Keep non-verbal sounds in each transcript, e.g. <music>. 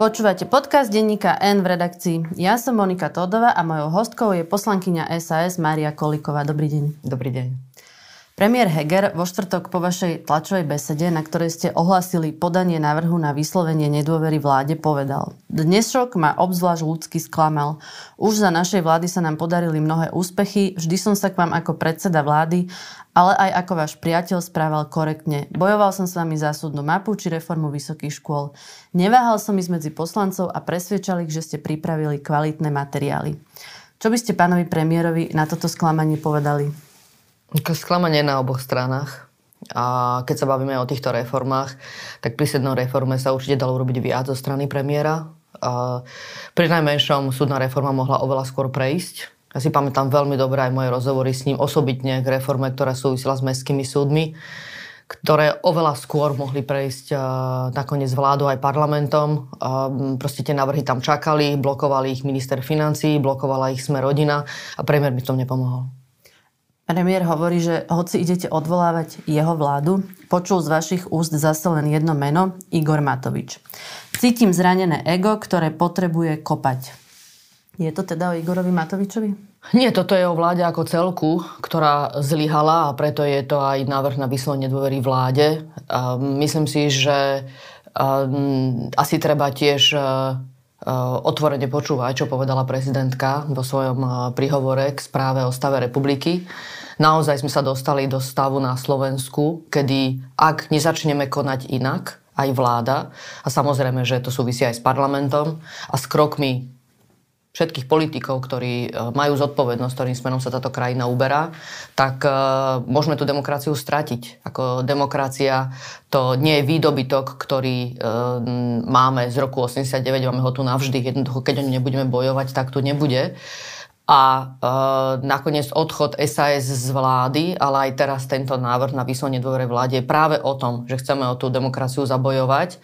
Počúvate podcast denníka N v redakcii. Ja som Monika Todova a mojou hostkou je poslankyňa SAS Mária Koliková. Dobrý deň. Dobrý deň. Premiér Heger vo štvrtok po vašej tlačovej besede, na ktorej ste ohlasili podanie návrhu na vyslovenie nedôvery vláde, povedal Dnešok ma obzvlášť ľudsky sklamal. Už za našej vlády sa nám podarili mnohé úspechy, vždy som sa k vám ako predseda vlády, ale aj ako váš priateľ správal korektne. Bojoval som s vami za súdnu mapu či reformu vysokých škôl. Neváhal som ísť medzi poslancov a presvedčal ich, že ste pripravili kvalitné materiály. Čo by ste pánovi premiérovi na toto sklamanie povedali? Sklamanie na oboch stranách. A keď sa bavíme o týchto reformách, tak pri sednom reforme sa určite dalo urobiť viac zo strany premiéra. A pri najmenšom súdna reforma mohla oveľa skôr prejsť. Ja si pamätám veľmi dobre aj moje rozhovory s ním osobitne k reforme, ktorá súvisela s mestskými súdmi, ktoré oveľa skôr mohli prejsť nakoniec vládu aj parlamentom. Proste tie návrhy tam čakali, blokovali ich minister financí, blokovala ich sme rodina a premiér mi tom nepomohol. Premiér hovorí, že hoci idete odvolávať jeho vládu, počul z vašich úst zase len jedno meno, Igor Matovič. Cítim zranené ego, ktoré potrebuje kopať. Je to teda o Igorovi Matovičovi? Nie, toto je o vláde ako celku, ktorá zlyhala a preto je to aj návrh na vyslovenie dôvery vláde. A myslím si, že asi treba tiež otvorene počúvať, čo povedala prezidentka vo svojom príhovore k správe o stave republiky naozaj sme sa dostali do stavu na Slovensku, kedy ak nezačneme konať inak, aj vláda, a samozrejme, že to súvisí aj s parlamentom a s krokmi všetkých politikov, ktorí e, majú zodpovednosť, ktorým smerom sa táto krajina uberá, tak uh, môžeme tú demokraciu stratiť. Ako demokracia to nie je výdobytok, ktorý uh, máme z roku 89, máme ho tu navždy. Jednoducho, keď o nebudeme bojovať, tak tu nebude. A e, nakoniec odchod SAS z vlády, ale aj teraz tento návrh na vyslovenie dôvere vláde je práve o tom, že chceme o tú demokraciu zabojovať.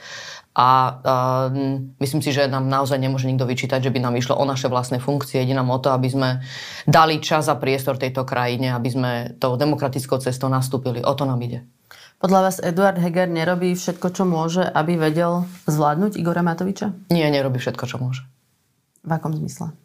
A uh, myslím si, že nám naozaj nemôže nikto vyčítať, že by nám išlo o naše vlastné funkcie. Ide nám o to, aby sme dali čas a priestor tejto krajine, aby sme tou demokratickou cestou nastúpili. O to nám ide. Podľa vás Eduard Heger nerobí všetko, čo môže, aby vedel zvládnuť Igora Matoviča? Nie, nerobí všetko, čo môže. V akom zmysle?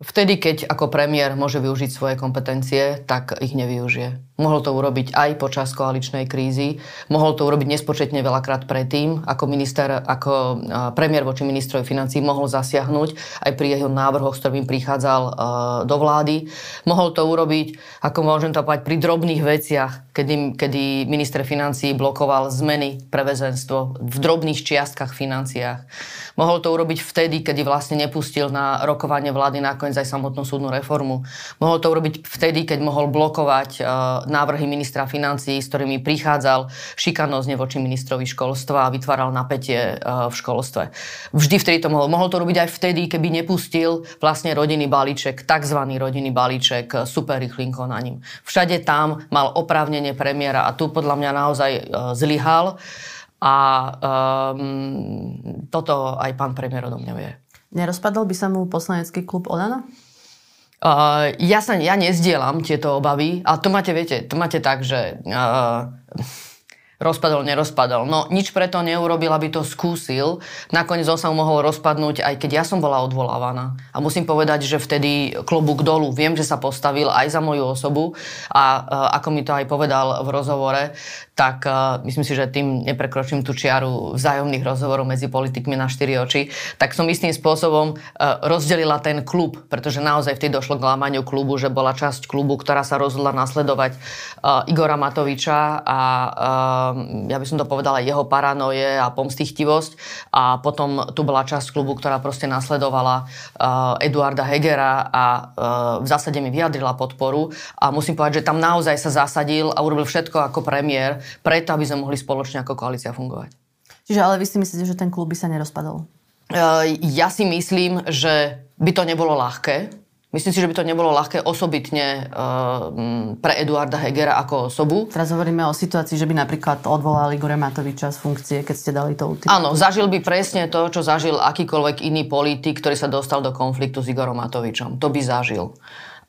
Vtedy, keď ako premiér môže využiť svoje kompetencie, tak ich nevyužije. Mohol to urobiť aj počas koaličnej krízy, mohol to urobiť nespočetne veľakrát predtým, ako minister, ako premiér voči ministrovi financí mohol zasiahnuť aj pri jeho návrhoch, s ktorým prichádzal do vlády. Mohol to urobiť, ako môžem to povedať, pri drobných veciach, kedy, kedy minister financí blokoval zmeny pre väzenstvo v drobných čiastkách financiách. Mohol to urobiť vtedy, kedy vlastne nepustil na rokovanie vlády nakoniec aj samotnú súdnu reformu. Mohol to urobiť vtedy, keď mohol blokovať návrhy ministra financí, s ktorými prichádzal šikanozne voči ministrovi školstva a vytváral napätie e, v školstve. Vždy vtedy to mohol. Mohol to robiť aj vtedy, keby nepustil vlastne rodinný balíček, tzv. rodinný balíček e, super rýchlým konaním. Všade tam mal oprávnenie premiéra a tu podľa mňa naozaj e, zlyhal. A um, toto aj pán premiér odo mňa vie. Nerozpadol by sa mu poslanecký klub Olano? Uh, ja sa ja nezdielam tieto obavy, ale to máte, viete, to máte tak, že uh, rozpadol, nerozpadol. No nič preto neurobil, aby to skúsil. Nakoniec on sa mohol rozpadnúť, aj keď ja som bola odvolávaná. A musím povedať, že vtedy klobúk dolu. Viem, že sa postavil aj za moju osobu a uh, ako mi to aj povedal v rozhovore, tak uh, myslím si, že tým neprekročím tú čiaru vzájomných rozhovorov medzi politikmi na štyri oči, tak som istým spôsobom uh, rozdelila ten klub, pretože naozaj vtedy došlo k lámaniu klubu, že bola časť klubu, ktorá sa rozhodla nasledovať Igora Matoviča a ja by som to povedala, jeho paranoje a pomstichtivosť. A potom tu bola časť klubu, ktorá proste nasledovala uh, Eduarda Hegera a uh, v zásade mi vyjadrila podporu. A musím povedať, že tam naozaj sa zasadil a urobil všetko ako premiér, preto aby sme mohli spoločne ako koalícia fungovať. Čiže ale vy si myslíte, že ten klub by sa nerozpadol? Uh, ja si myslím, že by to nebolo ľahké, Myslím si, že by to nebolo ľahké osobitne uh, pre Eduarda Hegera ako osobu. Teraz hovoríme o situácii, že by napríklad odvolali Igora Matoviča z funkcie, keď ste dali to ultimátum. Áno, zažil by presne to, čo zažil akýkoľvek iný politik, ktorý sa dostal do konfliktu s Igorom Matovičom. To by zažil.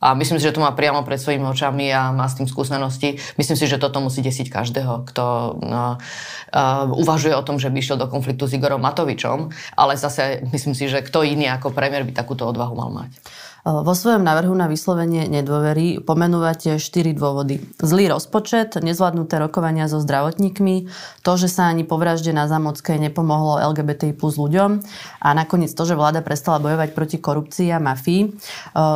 A myslím si, že to má priamo pred svojimi očami a má s tým skúsenosti. Myslím si, že toto musí desiť každého, kto no, uh, uvažuje o tom, že by išiel do konfliktu s Igorom Matovičom, ale zase myslím si, že kto iný ako premiér by takúto odvahu mal mať. Vo svojom návrhu na vyslovenie nedôvery pomenúvate štyri dôvody. Zlý rozpočet, nezvládnuté rokovania so zdravotníkmi, to, že sa ani po vražde na Zamockej nepomohlo LGBTI plus ľuďom a nakoniec to, že vláda prestala bojovať proti korupcii a mafii.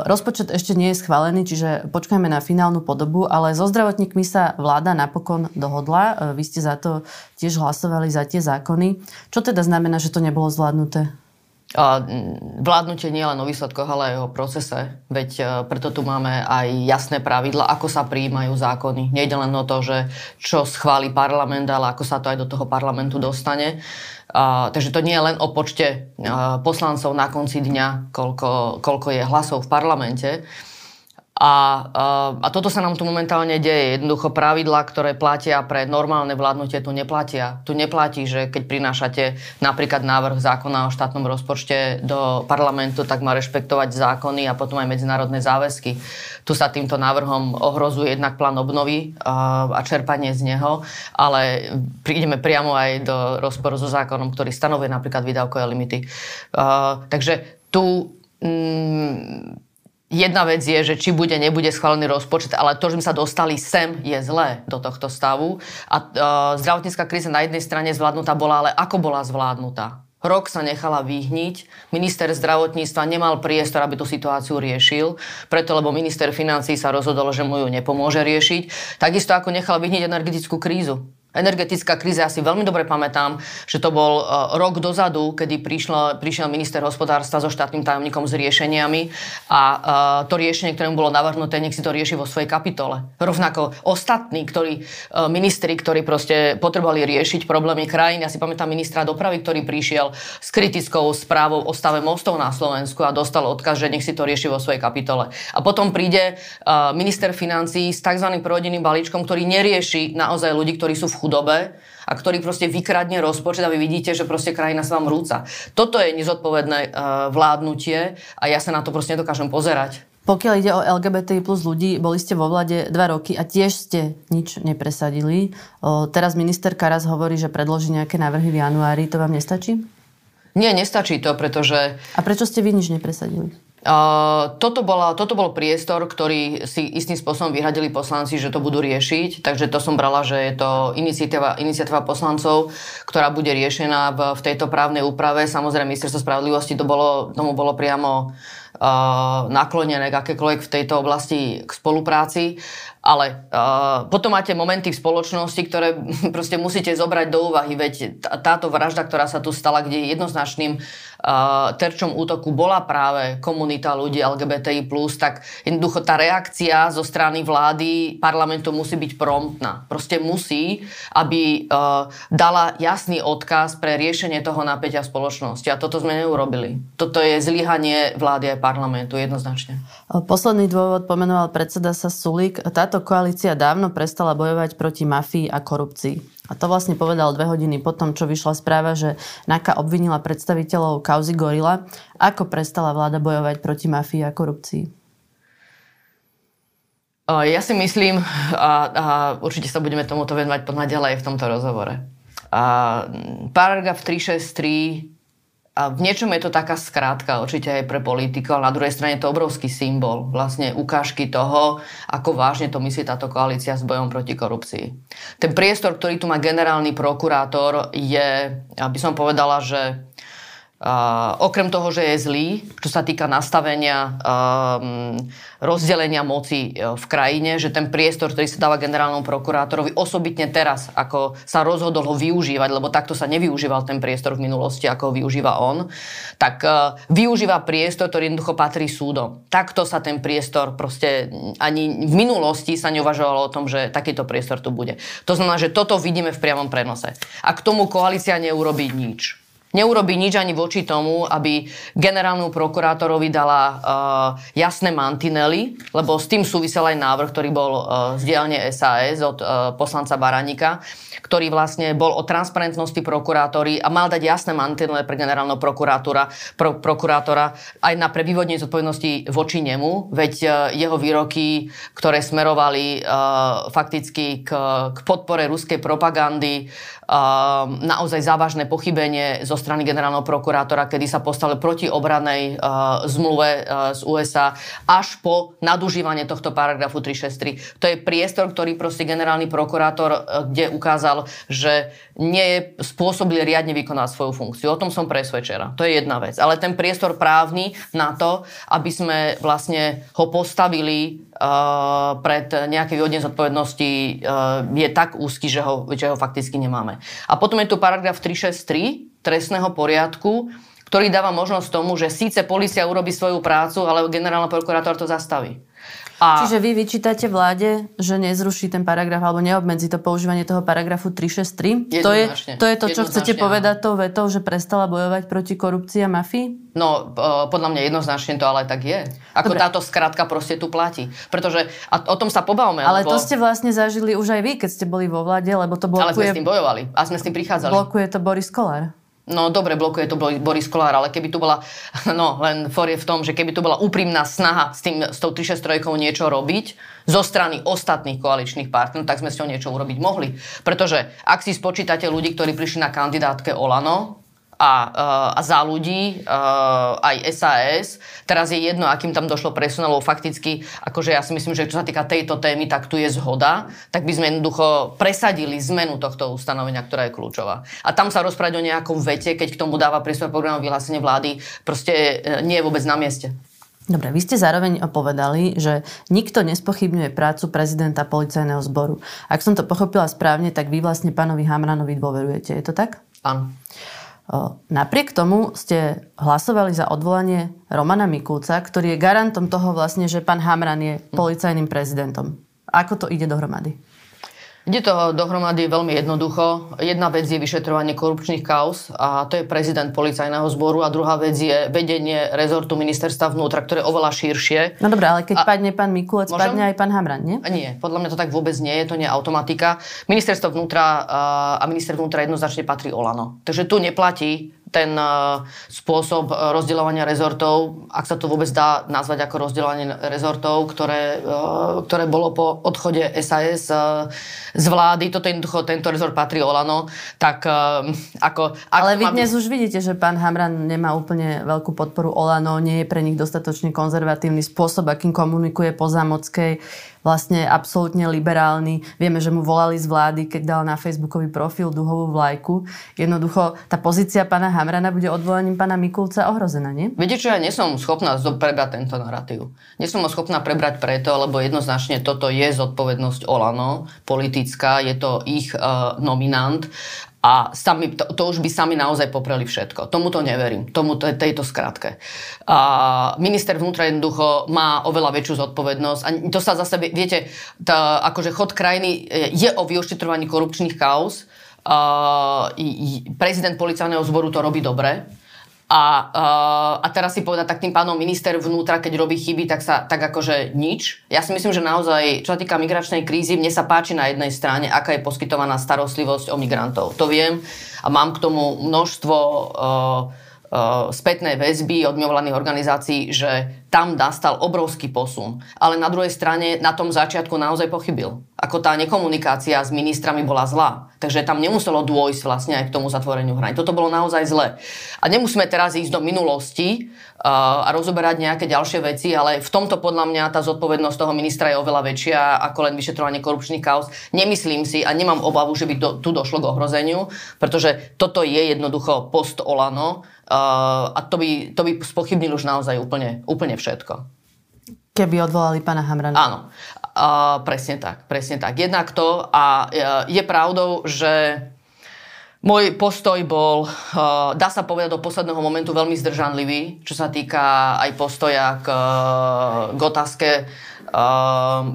Rozpočet ešte nie je schválený, čiže počkajme na finálnu podobu, ale so zdravotníkmi sa vláda napokon dohodla. Vy ste za to tiež hlasovali za tie zákony. Čo teda znamená, že to nebolo zvládnuté? Vládnutie nie len o výsledkoch, ale aj o procese. Veď e, preto tu máme aj jasné pravidla, ako sa prijímajú zákony. Nejde len o to, že čo schváli parlament, ale ako sa to aj do toho parlamentu dostane. Uh, takže to nie je len o počte uh, poslancov na konci dňa, koľko, koľko je hlasov v parlamente, a, a toto sa nám tu momentálne deje. Jednoducho pravidlá, ktoré platia pre normálne vládnutie, tu neplatia. Tu neplatí, že keď prinášate napríklad návrh zákona o štátnom rozpočte do parlamentu, tak má rešpektovať zákony a potom aj medzinárodné záväzky. Tu sa týmto návrhom ohrozuje jednak plán obnovy a čerpanie z neho, ale prídeme priamo aj do rozporu so zákonom, ktorý stanovuje napríklad výdavkové limity. Takže tu mm, Jedna vec je, že či bude, nebude schválený rozpočet, ale to, že sme sa dostali sem, je zlé do tohto stavu. A uh, zdravotnícka kríza na jednej strane zvládnutá bola, ale ako bola zvládnutá? Rok sa nechala vyhniť. Minister zdravotníctva nemal priestor, aby tú situáciu riešil, preto lebo minister financí sa rozhodol, že mu ju nepomôže riešiť. Takisto ako nechal vyhniť energetickú krízu energetická kríza, ja si veľmi dobre pamätám, že to bol uh, rok dozadu, kedy prišlo, prišiel minister hospodárstva so štátnym tajomníkom s riešeniami a uh, to riešenie, ktoré mu bolo navrhnuté, nech si to rieši vo svojej kapitole. Rovnako ostatní, ktorí, uh, ministri, ktorí proste potrebovali riešiť problémy krajín. Ja si pamätám ministra dopravy, ktorý prišiel s kritickou správou o stave mostov na Slovensku a dostal odkaz, že nech si to rieši vo svojej kapitole. A potom príde minister financí s tzv. prorodinným balíčkom, ktorý nerieši naozaj ľudí, ktorí sú v chudobe a ktorý proste vykradne rozpočet a vy vidíte, že proste krajina sa vám rúca. Toto je nezodpovedné uh, vládnutie a ja sa na to proste nedokážem pozerať. Pokiaľ ide o LGBT plus ľudí, boli ste vo vlade dva roky a tiež ste nič nepresadili. O, teraz minister Karas hovorí, že predloží nejaké návrhy v januári. To vám nestačí? Nie, nestačí to, pretože... A prečo ste vy nič nepresadili? Uh, toto, bola, toto bol priestor, ktorý si istým spôsobom vyhradili poslanci, že to budú riešiť, takže to som brala, že je to iniciatíva, iniciatíva poslancov, ktorá bude riešená v, v tejto právnej úprave. Samozrejme, ministerstvo spravodlivosti to bolo, tomu bolo priamo uh, naklonené akékoľvek v tejto oblasti k spolupráci. Ale uh, potom máte momenty v spoločnosti, ktoré <laughs> proste musíte zobrať do úvahy, veď táto vražda, ktorá sa tu stala, kde jednoznačným uh, terčom útoku bola práve komunita ľudí LGBTI+, tak jednoducho tá reakcia zo strany vlády parlamentu musí byť promptná. Proste musí, aby uh, dala jasný odkaz pre riešenie toho napätia v spoločnosti. A toto sme neurobili. Toto je zlyhanie vlády aj parlamentu, jednoznačne. Posledný dôvod pomenoval predseda sa Sulik. Táto táto koalícia dávno prestala bojovať proti mafii a korupcii. A to vlastne povedal dve hodiny potom, čo vyšla správa, že NAKA obvinila predstaviteľov kauzy Gorila. Ako prestala vláda bojovať proti mafii a korupcii? Ja si myslím, a, a určite sa budeme tomuto venovať naďalej v tomto rozhovore. A, paragraf 363 a v niečom je to taká skrátka, určite aj pre politikov, ale na druhej strane je to obrovský symbol, vlastne ukážky toho, ako vážne to myslí táto koalícia s bojom proti korupcii. Ten priestor, ktorý tu má generálny prokurátor, je, aby som povedala, že Uh, okrem toho, že je zlý, čo sa týka nastavenia um, rozdelenia moci e, v krajine, že ten priestor, ktorý sa dáva generálnom prokurátorovi, osobitne teraz, ako sa rozhodol ho využívať, lebo takto sa nevyužíval ten priestor v minulosti, ako ho využíva on, tak uh, využíva priestor, ktorý jednoducho patrí súdom. Takto sa ten priestor proste ani v minulosti sa neuvažovalo o tom, že takýto priestor tu bude. To znamená, že toto vidíme v priamom prenose. A k tomu koalícia neurobí nič Neurobí nič ani voči tomu, aby generálnu prokurátorovi dala uh, jasné mantinely, lebo s tým súvisel aj návrh, ktorý bol uh, z dielne SAS od uh, poslanca Baranika, ktorý vlastne bol o transparentnosti prokurátory a mal dať jasné mantinely pre generálneho prokurátora, pro, prokurátora aj na prevyvodenie zodpovednosti voči nemu, veď uh, jeho výroky, ktoré smerovali uh, fakticky k, k podpore ruskej propagandy, naozaj závažné pochybenie zo strany generálneho prokurátora, kedy sa postavil proti obranej uh, zmluve uh, z USA až po nadužívanie tohto paragrafu 363. To je priestor, ktorý proste generálny prokurátor, uh, kde ukázal, že nie je spôsobil riadne vykonať svoju funkciu. O tom som presvedčená. To je jedna vec. Ale ten priestor právny na to, aby sme vlastne ho postavili pred nejaké vyhodne zodpovednosti, je tak úzky, že ho, že ho fakticky nemáme. A potom je tu paragraf 363 trestného poriadku, ktorý dáva možnosť tomu, že síce policia urobí svoju prácu, ale generálny prokurátor to zastaví. A... Čiže vy vyčítate vláde, že nezruší ten paragraf alebo neobmedzi to používanie toho paragrafu 363? To je, to je to, čo chcete povedať tou vetou, že prestala bojovať proti korupcii a mafii? No, podľa mňa jednoznačne to ale tak je. Ako Dobre. táto skratka proste tu platí. Pretože, a o tom sa pobavme. Ale lebo... to ste vlastne zažili už aj vy, keď ste boli vo vláde, lebo to blokuje... Ale sme s tým bojovali a sme s tým prichádzali. Blokuje to Boris Kolár. No dobre, blokuje to Boris Kolár, ale keby tu bola, <laughs> no len for je v tom, že keby tu bola úprimná snaha s, tým, s tou 363 niečo robiť zo strany ostatných koaličných partnerov, tak sme s ňou niečo urobiť mohli. Pretože ak si spočítate ľudí, ktorí prišli na kandidátke Olano, a, a za ľudí, aj SAS. Teraz je jedno, akým tam došlo presun, lebo fakticky, akože ja si myslím, že čo sa týka tejto témy, tak tu je zhoda, tak by sme jednoducho presadili zmenu tohto ustanovenia, ktorá je kľúčová. A tam sa rozprávať o nejakom vete, keď k tomu dáva priestor programu vyhlásenie vlády, proste e, nie je vôbec na mieste. Dobre, vy ste zároveň povedali, že nikto nespochybňuje prácu prezidenta policajného zboru. Ak som to pochopila správne, tak vy vlastne pánovi Hamranovi dôverujete. Je to tak? Áno. Napriek tomu ste hlasovali za odvolanie Romana Mikulca, ktorý je garantom toho vlastne, že pán Hamran je policajným prezidentom. Ako to ide dohromady? Ide to dohromady veľmi jednoducho. Jedna vec je vyšetrovanie korupčných kauz a to je prezident policajného zboru a druhá vec je vedenie rezortu ministerstva vnútra, ktoré je oveľa širšie. No dobré, ale keď a... padne pán Mikulec, môžem? padne aj pán Hamran, nie? Nie, podľa mňa to tak vôbec nie je, to nie je automatika. Ministerstvo vnútra a minister vnútra jednoznačne patrí Olano. Takže tu neplatí ten e, spôsob e, rozdeľovania rezortov, ak sa to vôbec dá nazvať ako rozdeľovanie rezortov, ktoré, e, ktoré bolo po odchode SAS z vlády, toto jednoducho, tento rezort patrí Olano, tak ako... Ak Ale vy dnes už vidíte, že pán Hamran nemá úplne veľkú podporu Olano, nie je pre nich dostatočne konzervatívny spôsob, akým komunikuje po Zámockej vlastne absolútne liberálny. Vieme, že mu volali z vlády, keď dal na facebookový profil duhovú vlajku. Jednoducho, tá pozícia pána Hamrana bude odvolaním pána Mikulca ohrozená, nie? Viete čo, ja nie som schopná prebrať tento narratív. Nie som ho schopná prebrať preto, lebo jednoznačne toto je zodpovednosť Olano, politická, je to ich uh, nominant a sami, to, to už by sami naozaj popreli všetko. Tomu to neverím, tomu tejto skratke. A minister vnútra jednoducho má oveľa väčšiu zodpovednosť. A to sa zase, viete, tá, akože chod krajiny je o vyošetrovaní korupčných kauz. A, prezident policajného zboru to robí dobre a, a teraz si povedať, tak tým pánom minister vnútra, keď robí chyby, tak sa tak akože nič. Ja si myslím, že naozaj, čo sa týka migračnej krízy, mne sa páči na jednej strane, aká je poskytovaná starostlivosť o migrantov. To viem a mám k tomu množstvo uh, uh, spätnej väzby od mimovládnych organizácií, že tam nastal obrovský posun. Ale na druhej strane na tom začiatku naozaj pochybil. Ako tá nekomunikácia s ministrami bola zlá. Takže tam nemuselo dôjsť vlastne aj k tomu zatvoreniu hraní. Toto bolo naozaj zle. A nemusíme teraz ísť do minulosti uh, a rozoberať nejaké ďalšie veci, ale v tomto podľa mňa tá zodpovednosť toho ministra je oveľa väčšia ako len vyšetrovanie korupčných kauz. Nemyslím si a nemám obavu, že by do, tu došlo k ohrozeniu, pretože toto je jednoducho post Olano a to by, to by spochybnil už naozaj úplne, úplne všetko. Keby odvolali pána Hamrana. Áno, uh, presne tak, presne tak. Jednak to a uh, je pravdou, že môj postoj bol, uh, dá sa povedať, do posledného momentu veľmi zdržanlivý, čo sa týka aj postoja k, uh, k otázke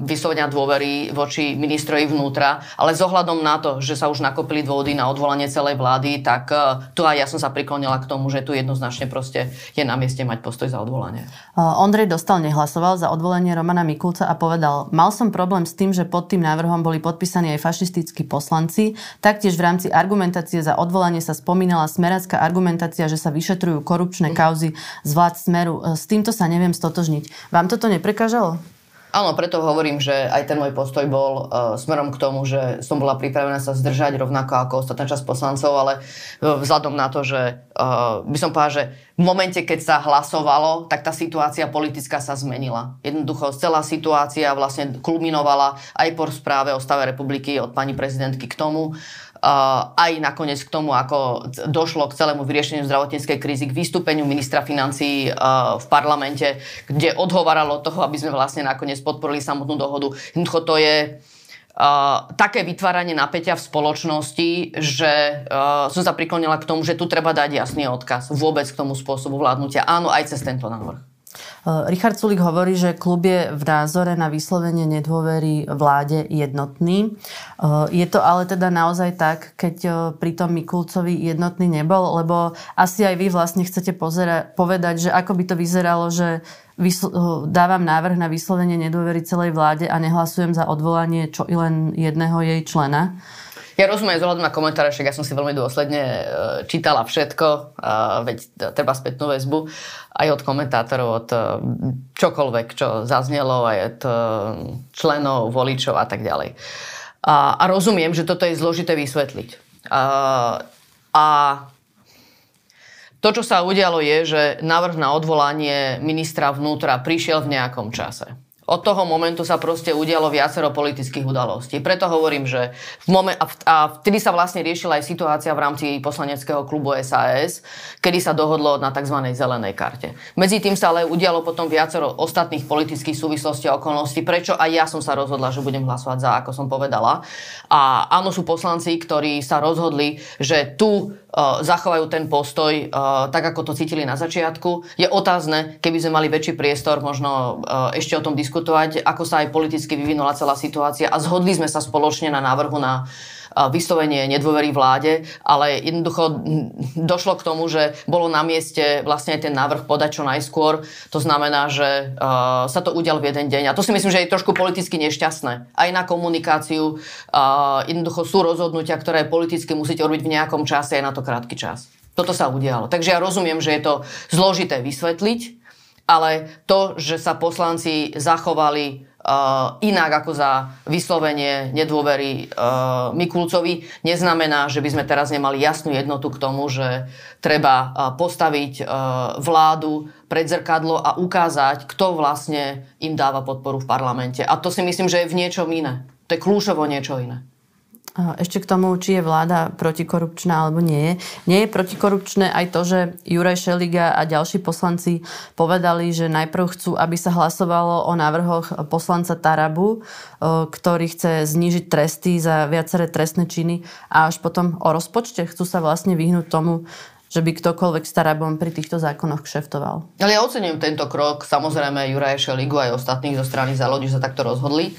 vyslovenia dôvery voči ministrovi vnútra, ale s ohľadom na to, že sa už nakopili dôvody na odvolanie celej vlády, tak uh, tu aj ja som sa priklonila k tomu, že tu jednoznačne proste je na mieste mať postoj za odvolanie. Ondrej Dostal nehlasoval za odvolanie Romana Mikulca a povedal, mal som problém s tým, že pod tým návrhom boli podpísaní aj fašistickí poslanci. Taktiež v rámci argumentácie za odvolanie sa spomínala smeracká argumentácia, že sa vyšetrujú korupčné kauzy z vlád smeru. S týmto sa neviem stotožniť. Vám toto neprekážalo? Áno, preto hovorím, že aj ten môj postoj bol uh, smerom k tomu, že som bola pripravená sa zdržať rovnako ako ostatná časť poslancov, ale uh, vzhľadom na to, že uh, by som povedala, že v momente, keď sa hlasovalo, tak tá situácia politická sa zmenila. Jednoducho celá situácia vlastne kulminovala aj po správe o stave republiky od pani prezidentky k tomu, aj nakoniec k tomu, ako došlo k celému vyriešeniu zdravotníckej krízy, k vystúpeniu ministra financí v parlamente, kde odhovaralo toho, aby sme vlastne nakoniec podporili samotnú dohodu. Jednoducho to je Uh, také vytváranie napätia v spoločnosti, že uh, som sa priklonila k tomu, že tu treba dať jasný odkaz vôbec k tomu spôsobu vládnutia. Áno, aj cez tento návrh. Eh, Richard Sulik hovorí, že klub je v názore na vyslovenie nedôvery vláde jednotný. Eh, je to ale teda naozaj tak, keď eh, pri tom Mikulcovi jednotný nebol, lebo asi aj vy vlastne chcete pozera- povedať, že ako by to vyzeralo, že vysl- dávam návrh na vyslovenie nedôvery celej vláde a nehlasujem za odvolanie čo i len jedného jej člena. Ja rozumiem vzhľadom na komentáre, však ja som si veľmi dôsledne e, čítala všetko, veď treba spätnú väzbu aj od komentátorov, od e, čokoľvek, čo zaznelo, aj od e, členov, voličov a tak ďalej. A, a rozumiem, že toto je zložité vysvetliť. A, a to, čo sa udialo, je, že návrh na odvolanie ministra vnútra prišiel v nejakom čase od toho momentu sa proste udialo viacero politických udalostí. Preto hovorím, že v momen- a, vtedy sa vlastne riešila aj situácia v rámci poslaneckého klubu SAS, kedy sa dohodlo na tzv. zelenej karte. Medzi tým sa ale udialo potom viacero ostatných politických súvislostí a okolností, prečo aj ja som sa rozhodla, že budem hlasovať za, ako som povedala. A áno, sú poslanci, ktorí sa rozhodli, že tu zachovajú ten postoj uh, tak, ako to cítili na začiatku. Je otázne, keby sme mali väčší priestor, možno uh, ešte o tom diskutovať, ako sa aj politicky vyvinula celá situácia a zhodli sme sa spoločne na návrhu na vyslovenie nedôvery vláde, ale jednoducho došlo k tomu, že bolo na mieste vlastne aj ten návrh podať čo najskôr. To znamená, že sa to udial v jeden deň. A to si myslím, že je trošku politicky nešťastné. Aj na komunikáciu jednoducho sú rozhodnutia, ktoré politicky musíte robiť v nejakom čase, aj na to krátky čas. Toto sa udialo. Takže ja rozumiem, že je to zložité vysvetliť, ale to, že sa poslanci zachovali uh, inak ako za vyslovenie nedôvery uh, Mikulcovi, neznamená, že by sme teraz nemali jasnú jednotu k tomu, že treba uh, postaviť vládu pred zrkadlo a ukázať, kto vlastne im dáva podporu v parlamente. A to si myslím, že je v niečom iné. To je kľúčovo niečo iné. Ešte k tomu, či je vláda protikorupčná alebo nie je. Nie je protikorupčné aj to, že Juraj Šeliga a ďalší poslanci povedali, že najprv chcú, aby sa hlasovalo o návrhoch poslanca Tarabu, ktorý chce znížiť tresty za viaceré trestné činy a až potom o rozpočte. Chcú sa vlastne vyhnúť tomu, že by ktokoľvek s Tarabom pri týchto zákonoch kšeftoval. Ale ja ocením tento krok, samozrejme Juraja Šeligu aj ostatných zo strany za že sa takto rozhodli.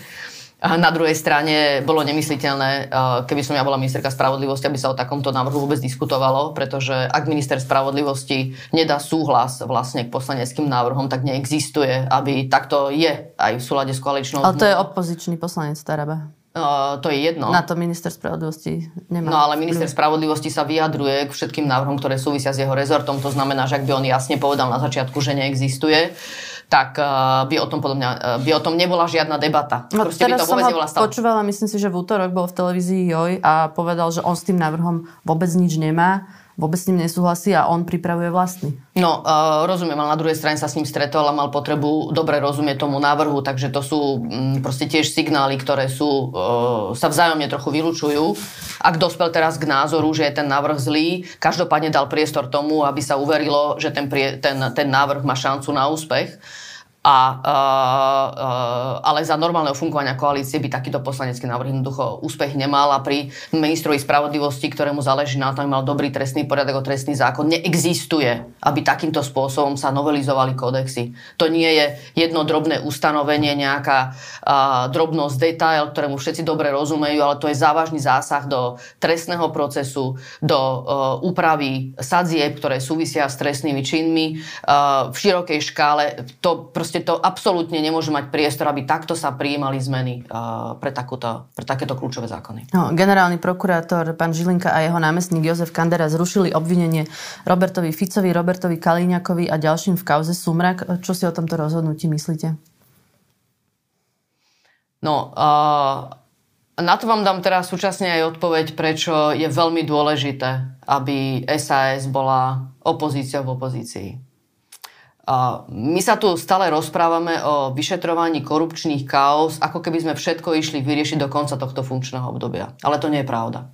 A na druhej strane bolo nemysliteľné, keby som ja bola ministerka spravodlivosti, aby sa o takomto návrhu vôbec diskutovalo, pretože ak minister spravodlivosti nedá súhlas vlastne k poslaneckým návrhom, tak neexistuje, aby takto je aj v súlade s koaličnou... Ale to je opozičný poslanec Taraba. Uh, to je jedno. Na to minister spravodlivosti nemá. No ale minister spravodlivosti sa vyjadruje k všetkým návrhom, ktoré súvisia s jeho rezortom. To znamená, že ak by on jasne povedal na začiatku, že neexistuje, tak uh, by o tom podľa mňa, uh, by o tom nebola žiadna debata. No, Proste teraz by to vôbec som ho počúvala, myslím si, že v útorok bol v televízii Joj a povedal, že on s tým návrhom vôbec nič nemá vôbec s ním nesúhlasí a on pripravuje vlastný. No, uh, rozumiem, ale na druhej strane sa s ním stretol a mal potrebu dobre rozumieť tomu návrhu, takže to sú um, proste tiež signály, ktoré sú, uh, sa vzájomne trochu vylúčujú. Ak dospel teraz k názoru, že je ten návrh zlý, každopádne dal priestor tomu, aby sa uverilo, že ten, prie, ten, ten návrh má šancu na úspech. A, uh, uh, ale za normálneho fungovania koalície by takýto poslanecký návrh jednoducho úspech nemal a pri ministrovi spravodlivosti, ktorému záleží na tom, mal dobrý trestný poriadok o trestný zákon, neexistuje, aby takýmto spôsobom sa novelizovali kódexy. To nie je jedno drobné ustanovenie, nejaká uh, drobnosť, detail, ktorému všetci dobre rozumejú, ale to je závažný zásah do trestného procesu, do uh, úpravy sadzieb, ktoré súvisia s trestnými činmi uh, v širokej škále. To proste proste to absolútne nemôže mať priestor, aby takto sa prijímali zmeny pre, takúto, pre takéto kľúčové zákony. No, generálny prokurátor pán Žilinka a jeho námestník Jozef Kandera zrušili obvinenie Robertovi Ficovi, Robertovi Kalíňakovi a ďalším v kauze Sumrak. Čo si o tomto rozhodnutí myslíte? No, uh, na to vám dám teraz súčasne aj odpoveď, prečo je veľmi dôležité, aby SAS bola opozíciou v opozícii. My sa tu stále rozprávame o vyšetrovaní korupčných kaos, ako keby sme všetko išli vyriešiť do konca tohto funkčného obdobia. Ale to nie je pravda.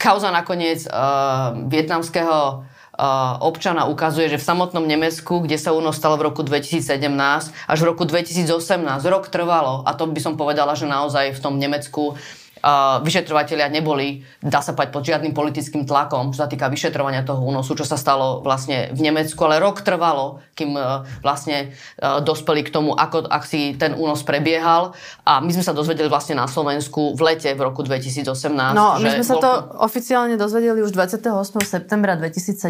Kauza nakoniec uh, vietnamského občana ukazuje, že v samotnom Nemecku, kde sa únos stalo v roku 2017, až v roku 2018 rok trvalo, a to by som povedala, že naozaj v tom Nemecku uh, vyšetrovateľia neboli, dá sa povedať, pod žiadnym politickým tlakom, čo sa týka vyšetrovania toho únosu, čo sa stalo vlastne v Nemecku, ale rok trvalo, kým uh, vlastne uh, dospeli k tomu, ako ak si ten únos prebiehal. A my sme sa dozvedeli vlastne na Slovensku v lete v roku 2018. No, my sme sa to oficiálne dozvedeli už 28. septembra 2017,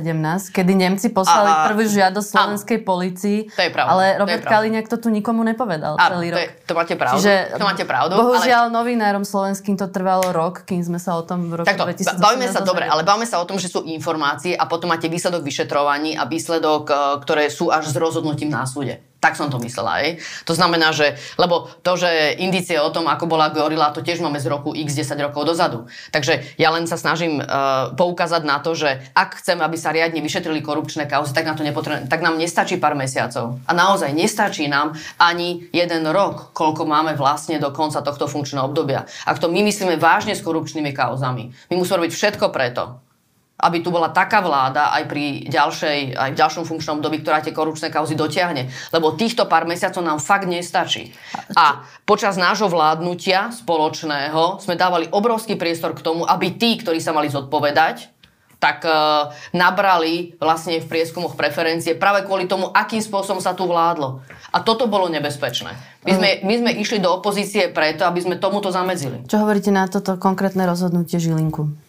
kedy Nemci poslali a, prvú žiadosť slovenskej policii. To je pravda. Ale Robert Kaliňák to tu nikomu nepovedal a, celý rok. To, je, to máte pravdu. Čiže, to máte pravdu. Bohužiaľ ale... novinárom slovenským to trvalo rok, kým sme sa o tom v roku Takto, 2018 bavíme sa dobre, ale bavíme sa o tom, že sú informácie a potom máte výsledok vyšetrovaní a výsledok, e, ktoré sú až s rozhodnutím na súde. Tak som to myslela, aj. To znamená, že, lebo to, že indície o tom, ako bola gorila, to tiež máme z roku x 10 rokov dozadu. Takže ja len sa snažím uh, poukázať na to, že ak chceme, aby sa riadne vyšetrili korupčné kauzy, tak, na to tak nám nestačí pár mesiacov. A naozaj nestačí nám ani jeden rok, koľko máme vlastne do konca tohto funkčného obdobia. Ak to my myslíme vážne s korupčnými kauzami, my musíme robiť všetko preto, aby tu bola taká vláda aj pri ďalšej, aj v ďalšom funkčnom dobi, ktorá tie korupčné kauzy dotiahne. Lebo týchto pár mesiacov nám fakt nestačí. A počas nášho vládnutia spoločného sme dávali obrovský priestor k tomu, aby tí, ktorí sa mali zodpovedať, tak e, nabrali vlastne v prieskumoch preferencie práve kvôli tomu, akým spôsobom sa tu vládlo. A toto bolo nebezpečné. My sme, my sme išli do opozície preto, aby sme tomuto zamedzili. Čo hovoríte na toto konkrétne rozhodnutie Žilinku?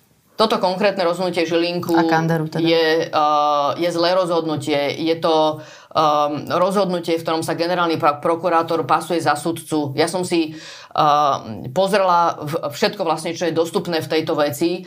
Toto konkrétne rozhodnutie Žilinku Kanderu teda. je, uh, je zlé rozhodnutie. Je to um, rozhodnutie, v ktorom sa generálny prokurátor pasuje za sudcu. Ja som si uh, pozrela všetko vlastne, čo je dostupné v tejto veci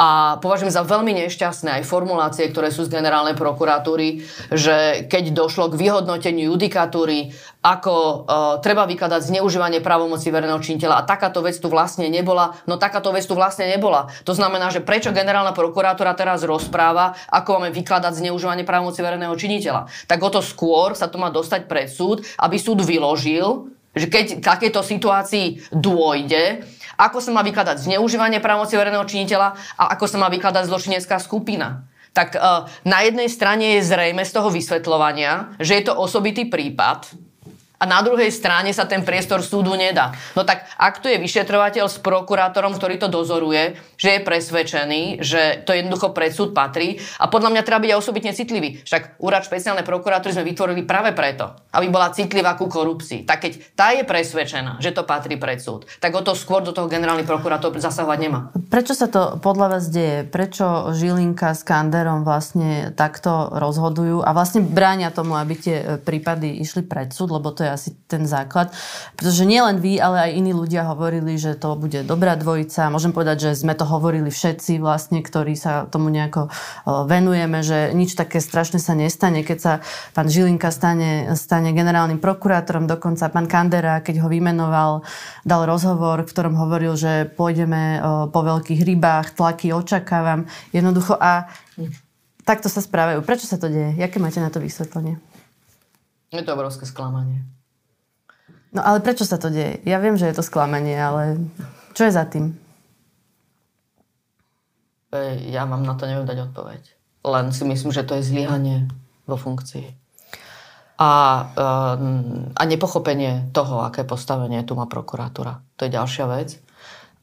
a považujem za veľmi nešťastné aj formulácie, ktoré sú z generálnej prokuratúry, že keď došlo k vyhodnoteniu judikatúry, ako uh, treba vykladať zneužívanie právomoci verejného činiteľa a takáto vec tu vlastne nebola, no takáto vec tu vlastne nebola. To znamená, že prečo generálna prokuratúra teraz rozpráva, ako máme vykladať zneužívanie právomoci verejného činiteľa. Tak o to skôr sa to má dostať pred súd, aby súd vyložil, že keď takéto situácii dôjde, ako sa má vykladať zneužívanie právomoci verejného činiteľa a ako sa má vykladať zločinecká skupina. Tak uh, na jednej strane je zrejme z toho vysvetľovania, že je to osobitý prípad, a na druhej strane sa ten priestor súdu nedá. No tak ak tu je vyšetrovateľ s prokurátorom, ktorý to dozoruje, že je presvedčený, že to jednoducho pred súd patrí a podľa mňa treba byť aj osobitne citlivý. Však úrad špeciálnej prokuratúry sme vytvorili práve preto, aby bola citlivá ku korupcii. Tak keď tá je presvedčená, že to patrí pred súd, tak o to skôr do toho generálny prokurátor zasahovať nemá. Prečo sa to podľa vás deje? Prečo Žilinka s Kanderom vlastne takto rozhodujú a vlastne bránia tomu, aby tie prípady išli pred súd, lebo to je asi ten základ. Pretože nielen vy, ale aj iní ľudia hovorili, že to bude dobrá dvojica. Môžem povedať, že sme to hovorili všetci vlastne, ktorí sa tomu nejako venujeme, že nič také strašné sa nestane, keď sa pán Žilinka stane, stane generálnym prokurátorom, dokonca pán Kandera, keď ho vymenoval, dal rozhovor, v ktorom hovoril, že pôjdeme po veľkých rybách, tlaky očakávam. Jednoducho a takto sa správajú. Prečo sa to deje? Jaké máte na to vysvetlenie? Je to obrovské sklamanie. No ale prečo sa to deje? Ja viem, že je to sklamanie, ale čo je za tým? Ja vám na to neviem dať odpoveď. Len si myslím, že to je zlyhanie vo funkcii. a, a nepochopenie toho, aké postavenie tu má prokuratúra. To je ďalšia vec.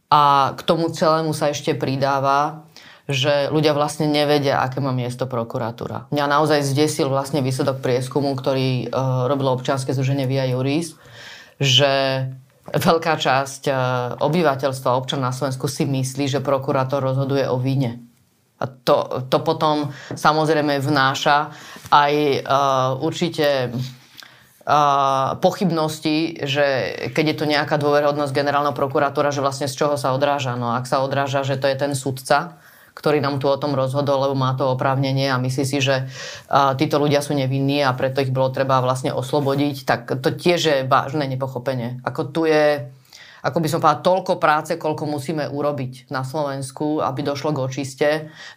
A k tomu celému sa ešte pridáva, že ľudia vlastne nevedia, aké má miesto prokuratúra. Mňa naozaj zdesil vlastne výsledok prieskumu, ktorý uh, robilo občianske združenie Via Juris, že veľká časť uh, obyvateľstva občan na Slovensku si myslí, že prokurátor rozhoduje o vine. A to, to potom samozrejme vnáša aj uh, určite uh, pochybnosti, že keď je to nejaká dôverhodnosť generálneho prokurátora, že vlastne z čoho sa odráža. No ak sa odráža, že to je ten sudca, ktorý nám tu o tom rozhodol, lebo má to oprávnenie a myslí si, že títo ľudia sú nevinní a preto ich bolo treba vlastne oslobodiť, tak to tiež je vážne nepochopenie. Ako tu je ako by som povedala, toľko práce, koľko musíme urobiť na Slovensku, aby došlo k očiste,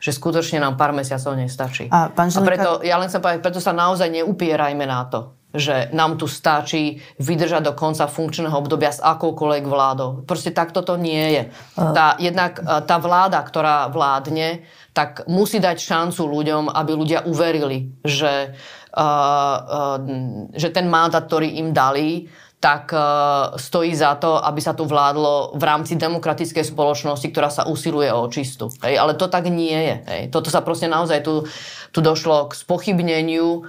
že skutočne nám pár mesiacov nestačí. A, pán Žilika... a preto, ja len sa povedať, preto sa naozaj neupierajme na to že nám tu stačí vydržať do konca funkčného obdobia s akoukoľvek vládou. Proste takto to nie je. Tá, jednak e, tá vláda, ktorá vládne, tak musí dať šancu ľuďom, aby ľudia uverili, že, uh, uh, že ten mandát, ktorý im dali, tak uh, stojí za to, aby sa tu vládlo v rámci demokratickej spoločnosti, ktorá sa usiluje o očistu. Hej, ale to tak nie je. Hej. Toto sa proste naozaj tu, tu došlo k spochybneniu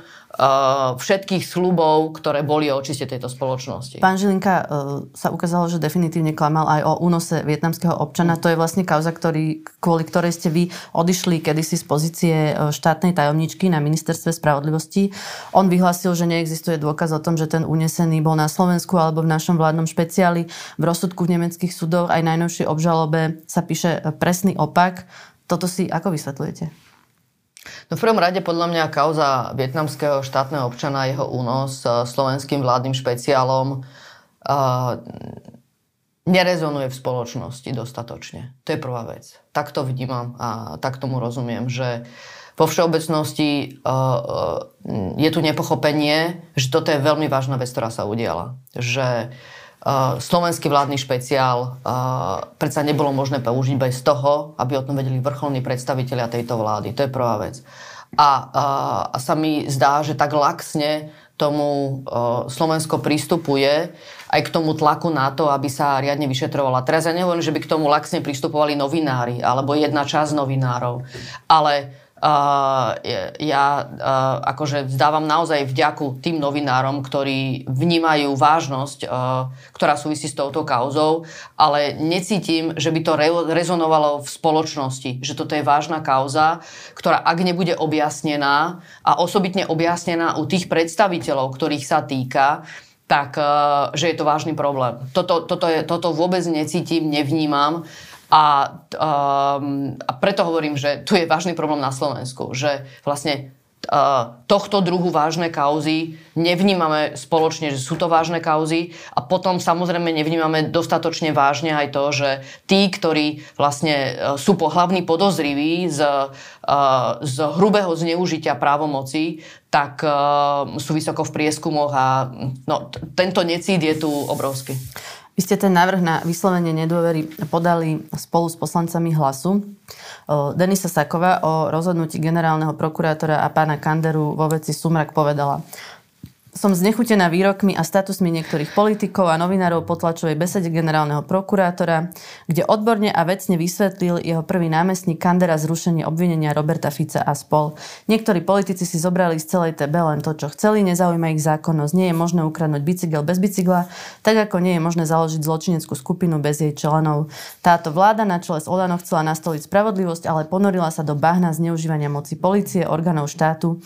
všetkých slubov, ktoré boli o očiste tejto spoločnosti. Pán Žilinka, uh, sa ukázalo, že definitívne klamal aj o únose vietnamského občana. To je vlastne kauza, ktorý, kvôli ktorej ste vy odišli kedysi z pozície uh, štátnej tajomničky na ministerstve spravodlivosti. On vyhlásil, že neexistuje dôkaz o tom, že ten unesený bol na Slovensku alebo v našom vládnom špeciáli. V rozsudku v nemeckých súdoch aj najnovšej obžalobe sa píše presný opak. Toto si ako vysvetľujete? No v prvom rade podľa mňa kauza vietnamského štátneho občana jeho únos slovenským vládnym špeciálom uh, nerezonuje v spoločnosti dostatočne. To je prvá vec. Tak to vnímam a tak tomu rozumiem, že vo všeobecnosti uh, je tu nepochopenie, že toto je veľmi vážna vec, ktorá sa udiala. Že Uh, slovenský vládny špeciál uh, predsa nebolo možné použiť bez toho, aby o tom vedeli vrcholní predstavitelia tejto vlády. To je prvá vec. A, uh, a sa mi zdá, že tak laxne tomu Slovensko pristupuje aj k tomu tlaku na to, aby sa riadne vyšetrovala. Teraz ja nehovorím, že by k tomu laxne pristupovali novinári alebo jedna časť novinárov, ale Uh, ja uh, akože vzdávam naozaj vďaku tým novinárom, ktorí vnímajú vážnosť, uh, ktorá súvisí s touto kauzou, ale necítim, že by to re- rezonovalo v spoločnosti, že toto je vážna kauza, ktorá ak nebude objasnená a osobitne objasnená u tých predstaviteľov, ktorých sa týka, tak že je to vážny problém. Toto, toto, je, toto vôbec necítim, nevnímam. A, um, a preto hovorím, že tu je vážny problém na Slovensku, že vlastne uh, tohto druhu vážne kauzy nevnímame spoločne, že sú to vážne kauzy a potom samozrejme nevnímame dostatočne vážne aj to, že tí, ktorí vlastne uh, sú pohlavní podozriví z, uh, z hrubého zneužitia právomoci, tak sú vysoko v prieskumoch a no, tento necíd je tu obrovský. Vy ste ten návrh na vyslovenie nedôvery podali spolu s poslancami hlasu. Denisa Saková o rozhodnutí generálneho prokurátora a pána Kanderu vo veci Sumrak povedala. Som znechutená výrokmi a statusmi niektorých politikov a novinárov po besede generálneho prokurátora, kde odborne a vecne vysvetlil jeho prvý námestník Kandera zrušenie obvinenia Roberta Fica a spol. Niektorí politici si zobrali z celej TB len to, čo chceli, nezaujíma ich zákonnosť. Nie je možné ukradnúť bicykel bez bicykla, tak ako nie je možné založiť zločineckú skupinu bez jej členov. Táto vláda na čele s Olano chcela nastoliť spravodlivosť, ale ponorila sa do bahna zneužívania moci policie, orgánov štátu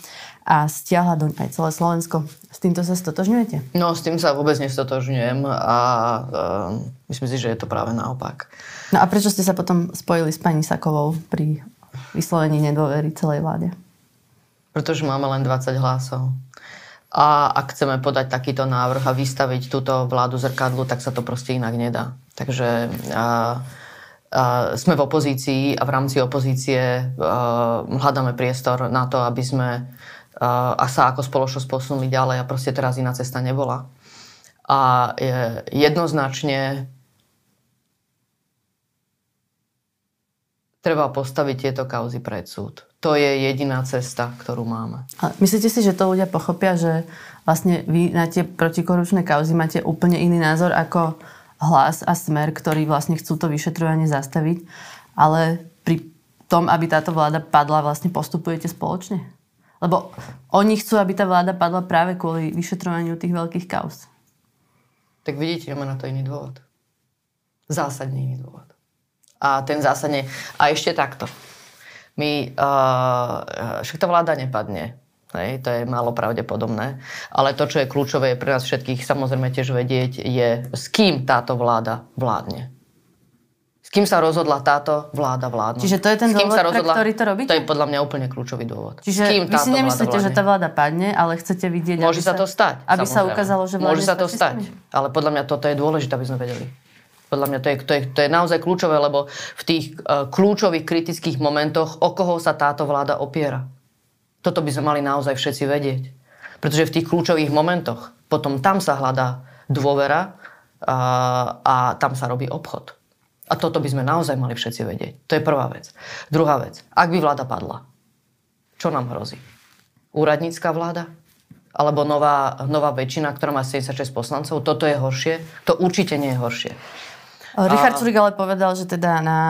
a stiahla doň aj celé Slovensko. S týmto sa stotožňujete? No, s tým sa vôbec nestotožňujem a uh, myslím si, že je to práve naopak. No a prečo ste sa potom spojili s pani Sakovou pri vyslovení nedôvery celej vláde? Pretože máme len 20 hlasov. A ak chceme podať takýto návrh a vystaviť túto vládu zrkadlu, tak sa to proste inak nedá. Takže uh, Uh, sme v opozícii a v rámci opozície uh, hľadáme priestor na to, aby sme a sa ako spoločnosť posunuli ďalej a proste teraz iná cesta nebola. A je jednoznačne Treba postaviť tieto kauzy pred súd. To je jediná cesta, ktorú máme. A myslíte si, že to ľudia pochopia, že vlastne vy na tie protikorupčné kauzy máte úplne iný názor ako hlas a smer, ktorí vlastne chcú to vyšetrovanie zastaviť, ale pri tom, aby táto vláda padla, vlastne postupujete spoločne? Lebo oni chcú, aby tá vláda padla práve kvôli vyšetrovaniu tých veľkých kauz. Tak vidíte, máme na to iný dôvod. Zásadne iný dôvod. A ten zásadne... A ešte takto. My... Uh, však tá vláda nepadne. Hej, to je málo pravdepodobné. Ale to, čo je kľúčové pre nás všetkých samozrejme tiež vedieť, je s kým táto vláda vládne. S kým sa rozhodla táto vláda vládnuť. Čiže to je ten dôvod, sa rozhodla, pre ktorý to robíte? To je podľa mňa úplne kľúčový dôvod. Čiže s kým vy si nemyslíte, že tá vláda padne, ale chcete vidieť, Môže sa, to stať. Aby samozrejme. sa ukázalo, že Môže sa to stať. Ale podľa mňa toto je dôležité, aby sme vedeli. Podľa mňa to je, to, je, to je naozaj kľúčové, lebo v tých uh, kľúčových kritických momentoch, o koho sa táto vláda opiera. Toto by sme mali naozaj všetci vedieť. Pretože v tých kľúčových momentoch potom tam sa hľadá dôvera uh, a tam sa robí obchod. A toto by sme naozaj mali všetci vedieť. To je prvá vec. Druhá vec. Ak by vláda padla, čo nám hrozí? Úradnícká vláda? Alebo nová, nová väčšina, ktorá má 76 poslancov? Toto je horšie? To určite nie je horšie. Richard Surik ale povedal, že teda na,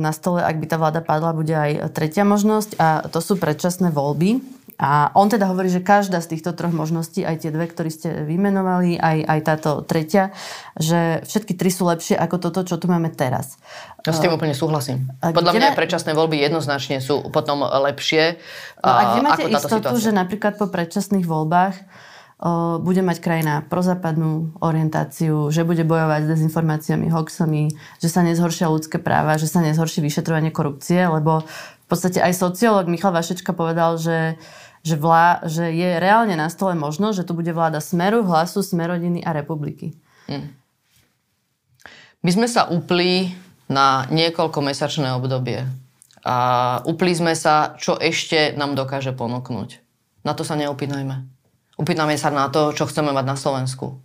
na stole, ak by tá vláda padla, bude aj tretia možnosť a to sú predčasné voľby. A on teda hovorí, že každá z týchto troch možností, aj tie dve, ktoré ste vymenovali, aj, aj táto tretia, že všetky tri sú lepšie ako toto, čo tu máme teraz. Ja s tým úplne súhlasím. Podľa mňa predčasné voľby jednoznačne sú potom lepšie. No a kde máte istotu, situácia? že napríklad po predčasných voľbách bude mať krajina prozápadnú orientáciu, že bude bojovať s dezinformáciami, hoxami, že sa nezhoršia ľudské práva, že sa nezhorší vyšetrovanie korupcie, lebo v podstate aj sociológ Michal Vašečka povedal, že, že, vlá, že je reálne na stole možno, že tu bude vláda Smeru, Hlasu, Smerodiny a Republiky. Hmm. My sme sa upli na niekoľko mesačné obdobie. A upli sme sa, čo ešte nám dokáže ponúknuť. Na to sa neopínajme. Upýtame sa na to, čo chceme mať na Slovensku.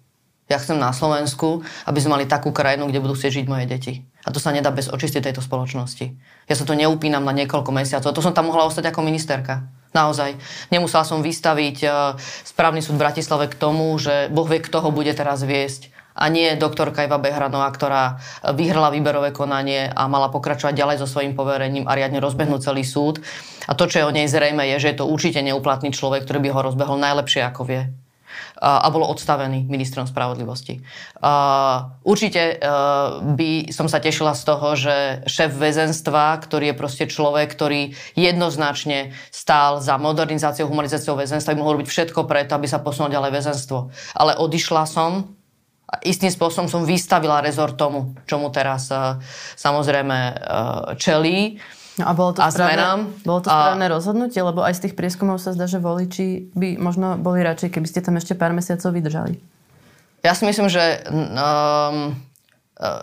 Ja chcem na Slovensku, aby sme mali takú krajinu, kde budú chcieť žiť moje deti. A to sa nedá bez očisty tejto spoločnosti. Ja sa to neupínam na niekoľko mesiacov. To som tam mohla ostať ako ministerka. Naozaj. Nemusela som vystaviť uh, správny súd v Bratislave k tomu, že Boh vie, kto ho bude teraz viesť a nie doktorka Iva Behranová, ktorá vyhrala výberové konanie a mala pokračovať ďalej so svojím poverením a riadne rozbehnúť celý súd. A to, čo je o nej zrejme, je, že je to určite neuplatný človek, ktorý by ho rozbehol najlepšie, ako vie a bolo odstavený ministrom spravodlivosti. Určite e, by som sa tešila z toho, že šéf väzenstva, ktorý je proste človek, ktorý jednoznačne stál za modernizáciou, humanizáciou väzenstva, by mohol robiť všetko preto, aby sa posunul ďalej väzenstvo. Ale odišla som a istým spôsobom som vystavila rezort tomu, čomu teraz uh, samozrejme uh, čelí. No a bolo to, a správne, zmenám. bolo to správne a... rozhodnutie, lebo aj z tých prieskumov sa zdá, že voliči by možno boli radšej, keby ste tam ešte pár mesiacov vydržali. Ja si myslím, že um,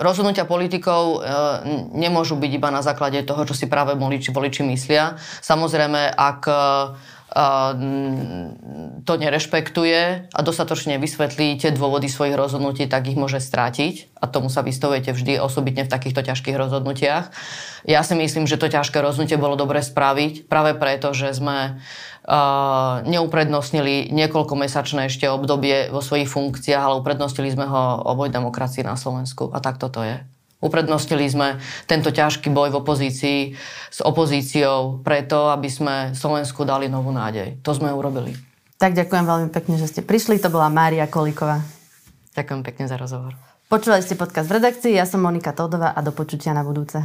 rozhodnutia politikov uh, nemôžu byť iba na základe toho, čo si práve voliči, voliči myslia. Samozrejme, ak uh, to nerešpektuje a dostatočne vysvetlí tie dôvody svojich rozhodnutí, tak ich môže strátiť a tomu sa vystavujete vždy osobitne v takýchto ťažkých rozhodnutiach. Ja si myslím, že to ťažké rozhodnutie bolo dobre spraviť práve preto, že sme uh, neuprednostnili niekoľkomesačné ešte obdobie vo svojich funkciách, ale uprednostnili sme ho oboj demokracii na Slovensku a tak toto je. Uprednostili sme tento ťažký boj v opozícii s opozíciou preto, aby sme Slovensku dali novú nádej. To sme urobili. Tak ďakujem veľmi pekne, že ste prišli. To bola Mária Kolíková. Ďakujem pekne za rozhovor. Počúvali ste podcast v redakcii, ja som Monika Todová a do počutia na budúce.